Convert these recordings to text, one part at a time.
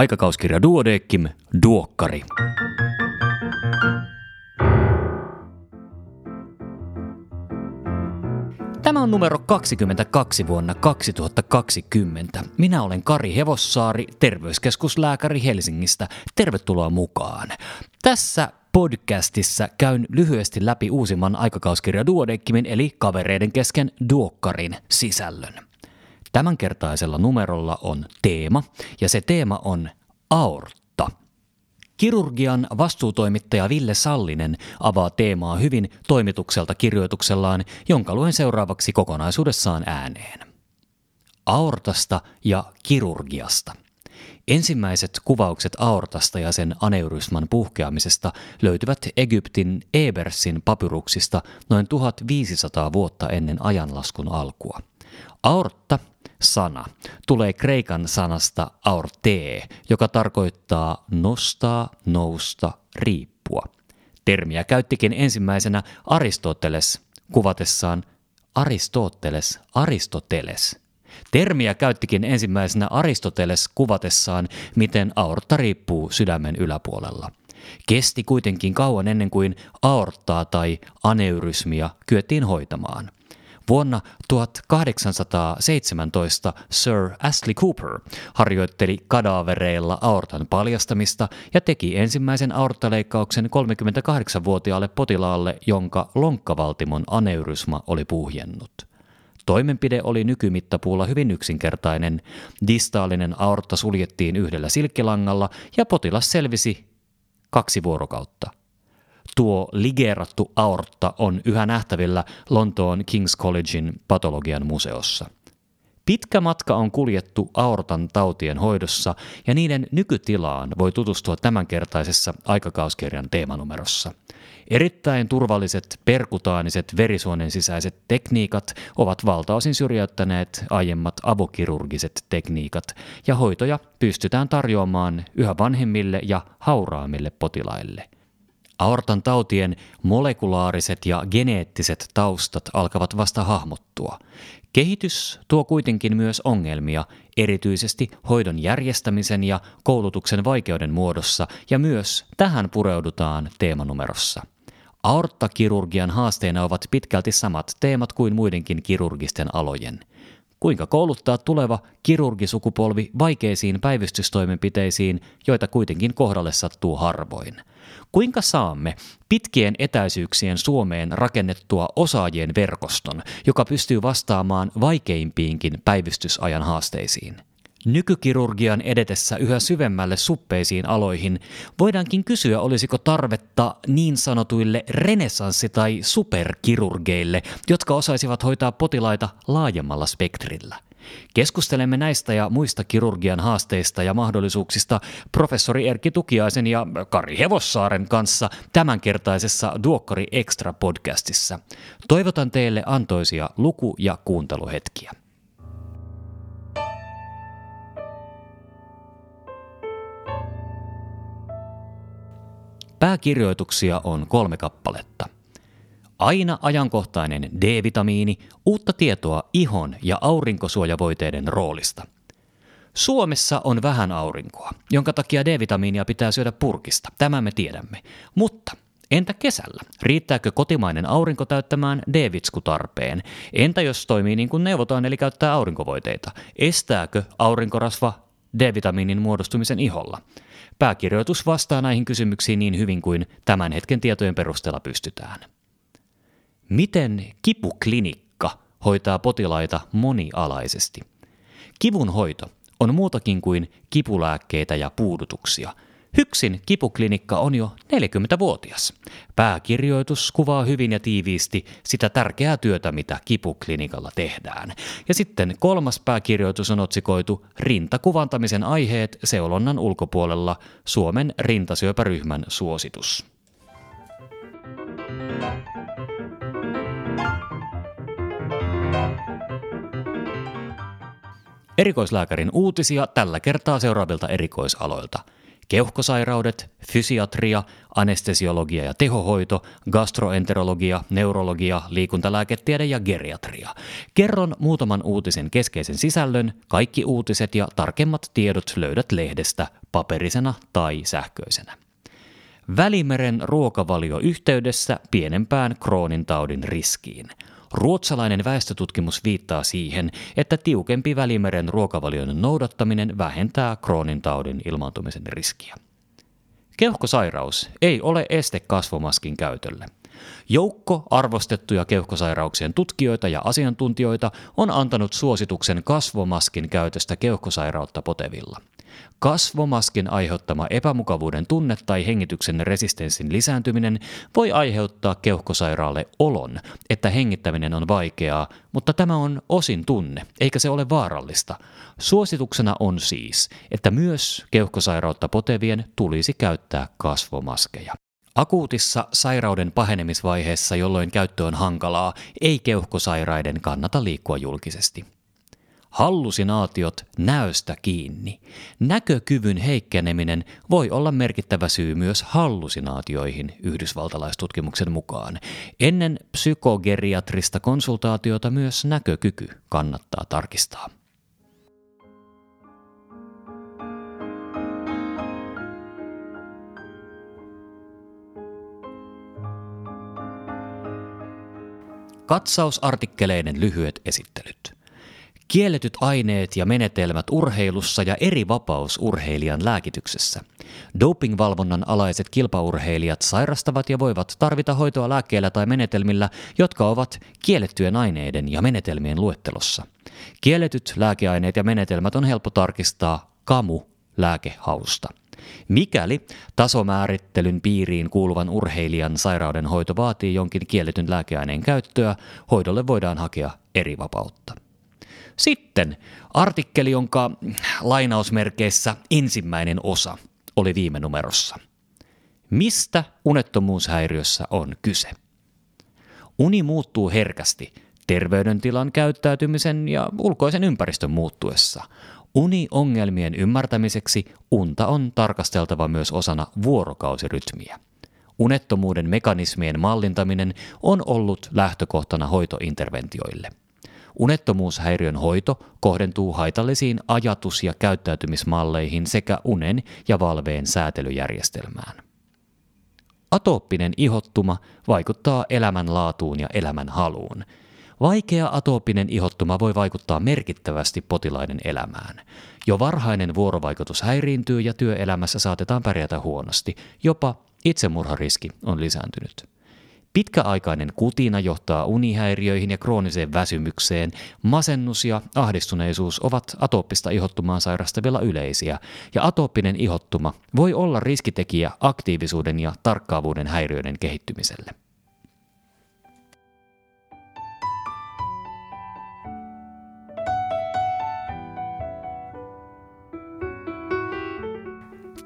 Aikakauskirja Duodeckim, Duokkari. Tämä on numero 22 vuonna 2020. Minä olen Kari Hevossaari, terveyskeskuslääkäri Helsingistä. Tervetuloa mukaan. Tässä podcastissa käyn lyhyesti läpi uusimman aikakauskirja Duodeckimin eli kavereiden kesken Duokkarin sisällön. Tämänkertaisella numerolla on teema, ja se teema on aortta. Kirurgian vastuutoimittaja Ville Sallinen avaa teemaa hyvin toimitukselta kirjoituksellaan, jonka luen seuraavaksi kokonaisuudessaan ääneen. Aortasta ja kirurgiasta. Ensimmäiset kuvaukset aortasta ja sen aneurysman puhkeamisesta löytyvät Egyptin Ebersin papyruksista noin 1500 vuotta ennen ajanlaskun alkua. Aortta sana tulee kreikan sanasta aortee, joka tarkoittaa nostaa, nousta, riippua. Termiä käyttikin ensimmäisenä Aristoteles kuvatessaan Aristoteles, Aristoteles. Termiä käyttikin ensimmäisenä Aristoteles kuvatessaan, miten aortta riippuu sydämen yläpuolella. Kesti kuitenkin kauan ennen kuin aorttaa tai aneurysmia kyettiin hoitamaan – Vuonna 1817 Sir Astley Cooper harjoitteli kadavereilla aortan paljastamista ja teki ensimmäisen aorttaleikkauksen 38-vuotiaalle potilaalle, jonka lonkkavaltimon aneurysma oli puhjennut. Toimenpide oli nykymittapuulla hyvin yksinkertainen. Distaalinen aortta suljettiin yhdellä silkkilangalla ja potilas selvisi kaksi vuorokautta. Tuo ligerattu aortta on yhä nähtävillä Lontoon King's Collegein patologian museossa. Pitkä matka on kuljettu aortan tautien hoidossa ja niiden nykytilaan voi tutustua tämänkertaisessa aikakauskirjan teemanumerossa. Erittäin turvalliset perkutaaniset verisuonen sisäiset tekniikat ovat valtaosin syrjäyttäneet aiemmat avokirurgiset tekniikat, ja hoitoja pystytään tarjoamaan yhä vanhemmille ja hauraamille potilaille – Aortan tautien molekulaariset ja geneettiset taustat alkavat vasta hahmottua. Kehitys tuo kuitenkin myös ongelmia, erityisesti hoidon järjestämisen ja koulutuksen vaikeuden muodossa, ja myös tähän pureudutaan teemanumerossa. Aorttakirurgian haasteena ovat pitkälti samat teemat kuin muidenkin kirurgisten alojen. Kuinka kouluttaa tuleva kirurgisukupolvi vaikeisiin päivystystoimenpiteisiin, joita kuitenkin kohdalle sattuu harvoin – Kuinka saamme pitkien etäisyyksien Suomeen rakennettua osaajien verkoston, joka pystyy vastaamaan vaikeimpiinkin päivystysajan haasteisiin? Nykykirurgian edetessä yhä syvemmälle suppeisiin aloihin voidaankin kysyä, olisiko tarvetta niin sanotuille renessanssi- tai superkirurgeille, jotka osaisivat hoitaa potilaita laajemmalla spektrillä – Keskustelemme näistä ja muista kirurgian haasteista ja mahdollisuuksista professori Erkki Tukiaisen ja Kari Hevossaaren kanssa tämänkertaisessa Duokkari Extra podcastissa. Toivotan teille antoisia luku- ja kuunteluhetkiä. Pääkirjoituksia on kolme kappaletta – Aina ajankohtainen D-vitamiini, uutta tietoa ihon ja aurinkosuojavoiteiden roolista. Suomessa on vähän aurinkoa, jonka takia D-vitamiinia pitää syödä purkista, tämä me tiedämme. Mutta Entä kesällä? Riittääkö kotimainen aurinko täyttämään D-vitskutarpeen? Entä jos toimii niin kuin neuvotaan eli käyttää aurinkovoiteita? Estääkö aurinkorasva D-vitamiinin muodostumisen iholla? Pääkirjoitus vastaa näihin kysymyksiin niin hyvin kuin tämän hetken tietojen perusteella pystytään. Miten kipuklinikka hoitaa potilaita monialaisesti? Kivun hoito on muutakin kuin kipulääkkeitä ja puudutuksia. Hyksin kipuklinikka on jo 40-vuotias. Pääkirjoitus kuvaa hyvin ja tiiviisti sitä tärkeää työtä, mitä kipuklinikalla tehdään. Ja sitten kolmas pääkirjoitus on otsikoitu Rintakuvantamisen aiheet seulonnan ulkopuolella Suomen rintasyöpäryhmän suositus. Erikoislääkärin uutisia tällä kertaa seuraavilta erikoisaloilta. Keuhkosairaudet, fysiatria, anestesiologia ja tehohoito, gastroenterologia, neurologia, liikuntalääketiede ja geriatria. Kerron muutaman uutisen keskeisen sisällön, kaikki uutiset ja tarkemmat tiedot löydät lehdestä paperisena tai sähköisenä. Välimeren ruokavalio yhteydessä pienempään Kroonin taudin riskiin. Ruotsalainen väestötutkimus viittaa siihen, että tiukempi Välimeren ruokavalion noudattaminen vähentää Kroonin taudin ilmaantumisen riskiä. Keuhkosairaus ei ole este kasvomaskin käytölle. Joukko arvostettuja keuhkosairauksien tutkijoita ja asiantuntijoita on antanut suosituksen kasvomaskin käytöstä keuhkosairautta potevilla – Kasvomaskin aiheuttama epämukavuuden tunne tai hengityksen resistenssin lisääntyminen voi aiheuttaa keuhkosairaalle olon, että hengittäminen on vaikeaa, mutta tämä on osin tunne, eikä se ole vaarallista. Suosituksena on siis, että myös keuhkosairautta potevien tulisi käyttää kasvomaskeja. Akuutissa sairauden pahenemisvaiheessa, jolloin käyttö on hankalaa, ei keuhkosairaiden kannata liikkua julkisesti. Hallusinaatiot näöstä kiinni. Näkökyvyn heikkeneminen voi olla merkittävä syy myös hallusinaatioihin yhdysvaltalaistutkimuksen mukaan. Ennen psykogeriatrista konsultaatiota myös näkökyky kannattaa tarkistaa. Katsausartikkeleiden lyhyet esittelyt. Kielletyt aineet ja menetelmät urheilussa ja eri vapaus urheilijan lääkityksessä. Dopingvalvonnan alaiset kilpaurheilijat sairastavat ja voivat tarvita hoitoa lääkkeillä tai menetelmillä, jotka ovat kiellettyjen aineiden ja menetelmien luettelossa. Kielletyt lääkeaineet ja menetelmät on helppo tarkistaa kamu lääkehausta. Mikäli tasomäärittelyn piiriin kuuluvan urheilijan sairauden hoito vaatii jonkin kielletyn lääkeaineen käyttöä, hoidolle voidaan hakea eri vapautta. Sitten artikkeli, jonka lainausmerkeissä ensimmäinen osa oli viime numerossa. Mistä unettomuushäiriössä on kyse? Uni muuttuu herkästi terveydentilan käyttäytymisen ja ulkoisen ympäristön muuttuessa. Uni-ongelmien ymmärtämiseksi unta on tarkasteltava myös osana vuorokausirytmiä. Unettomuuden mekanismien mallintaminen on ollut lähtökohtana hoitointerventioille. Unettomuushäiriön hoito kohdentuu haitallisiin ajatus- ja käyttäytymismalleihin sekä unen ja valveen säätelyjärjestelmään. Atooppinen ihottuma vaikuttaa elämänlaatuun ja elämänhaluun. Vaikea atooppinen ihottuma voi vaikuttaa merkittävästi potilaiden elämään. Jo varhainen vuorovaikutus häiriintyy ja työelämässä saatetaan pärjätä huonosti, jopa itsemurhariski on lisääntynyt. Pitkäaikainen kutina johtaa unihäiriöihin ja krooniseen väsymykseen. Masennus ja ahdistuneisuus ovat atooppista ihottumaa sairastavilla yleisiä, ja atooppinen ihottuma voi olla riskitekijä aktiivisuuden ja tarkkaavuuden häiriöiden kehittymiselle.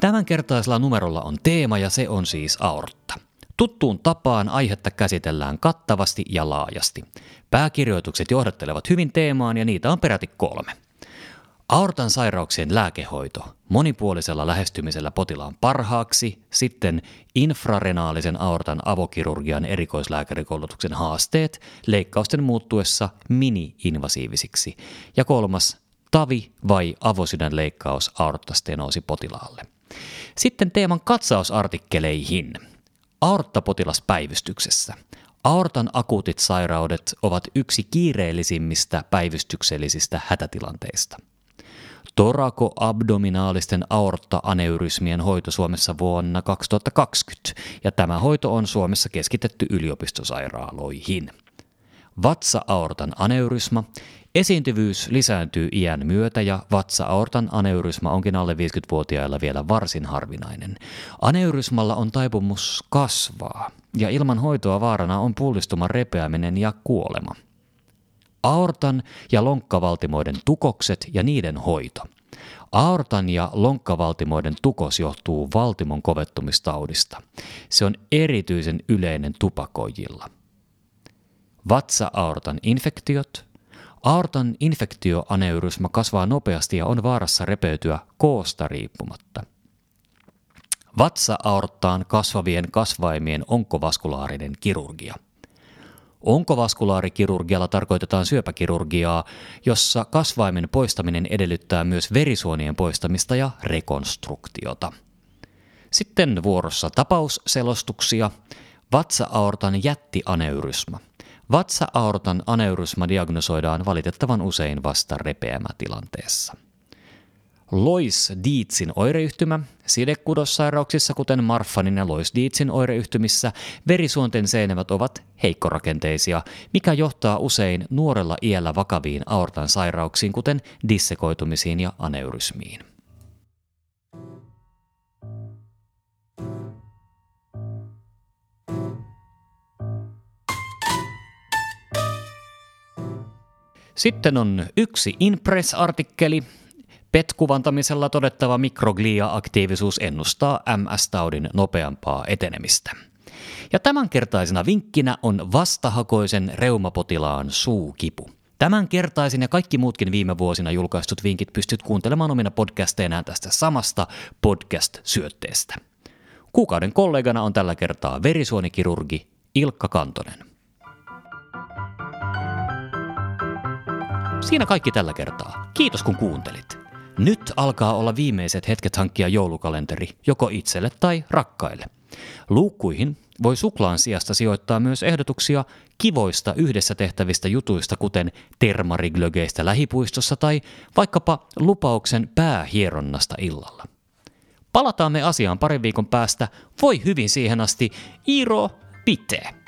Tämänkertaisella numerolla on teema ja se on siis aortta. Tuttuun tapaan aihetta käsitellään kattavasti ja laajasti. Pääkirjoitukset johdattelevat hyvin teemaan ja niitä on peräti kolme. Aortan sairauksien lääkehoito monipuolisella lähestymisellä potilaan parhaaksi, sitten infrarenaalisen aortan avokirurgian erikoislääkärikoulutuksen haasteet leikkausten muuttuessa mini-invasiivisiksi ja kolmas tavi- vai avosydänleikkaus aorttastenoosi potilaalle. Sitten teeman katsausartikkeleihin – Aorttapotilaspäivystyksessä. Aortan akuutit sairaudet ovat yksi kiireellisimmistä päivystyksellisistä hätätilanteista. Torakoabdominaalisten aortta-aneurysmien hoito Suomessa vuonna 2020, ja tämä hoito on Suomessa keskitetty yliopistosairaaloihin. Vatsa-aortan aneurysma Esiintyvyys lisääntyy iän myötä ja vatsa-aortan aneurysma onkin alle 50-vuotiailla vielä varsin harvinainen. Aneurysmalla on taipumus kasvaa ja ilman hoitoa vaarana on pullistuman repeäminen ja kuolema. Aortan ja lonkkavaltimoiden tukokset ja niiden hoito. Aortan ja lonkkavaltimoiden tukos johtuu valtimon kovettumistaudista. Se on erityisen yleinen tupakoijilla. Vatsa-aortan infektiot – Aortan infektioaneurysma kasvaa nopeasti ja on vaarassa repeytyä koosta riippumatta. vatsa-aorttaan kasvavien kasvaimien onkovaskulaarinen kirurgia. Onkovaskulaarikirurgialla tarkoitetaan syöpäkirurgiaa, jossa kasvaimen poistaminen edellyttää myös verisuonien poistamista ja rekonstruktiota. Sitten vuorossa tapausselostuksia, vatsa-aortan jättianeurysma. Vatsa-aortan aneurysma diagnosoidaan valitettavan usein vasta repeämätilanteessa. Lois-Dietsin oireyhtymä, sidekudossairauksissa kuten Marfanin ja Lois-Dietsin oireyhtymissä, verisuonten seinämät ovat heikkorakenteisia, mikä johtaa usein nuorella iällä vakaviin aortan sairauksiin kuten dissekoitumisiin ja aneurysmiin. Sitten on yksi Impress-artikkeli. PET-kuvantamisella todettava mikroglia-aktiivisuus ennustaa MS-taudin nopeampaa etenemistä. Ja tämänkertaisena vinkkinä on vastahakoisen reumapotilaan suukipu. Tämänkertaisin ja kaikki muutkin viime vuosina julkaistut vinkit pystyt kuuntelemaan omina podcasteinaan tästä samasta podcast-syötteestä. Kuukauden kollegana on tällä kertaa verisuonikirurgi Ilkka Kantonen. Siinä kaikki tällä kertaa. Kiitos kun kuuntelit. Nyt alkaa olla viimeiset hetket hankkia joulukalenteri joko itselle tai rakkaille. Luukkuihin voi suklaan sijasta sijoittaa myös ehdotuksia kivoista yhdessä tehtävistä jutuista, kuten termariglögeistä lähipuistossa tai vaikkapa lupauksen päähieronnasta illalla. Palataan me asiaan parin viikon päästä. Voi hyvin siihen asti. Iro, pitee!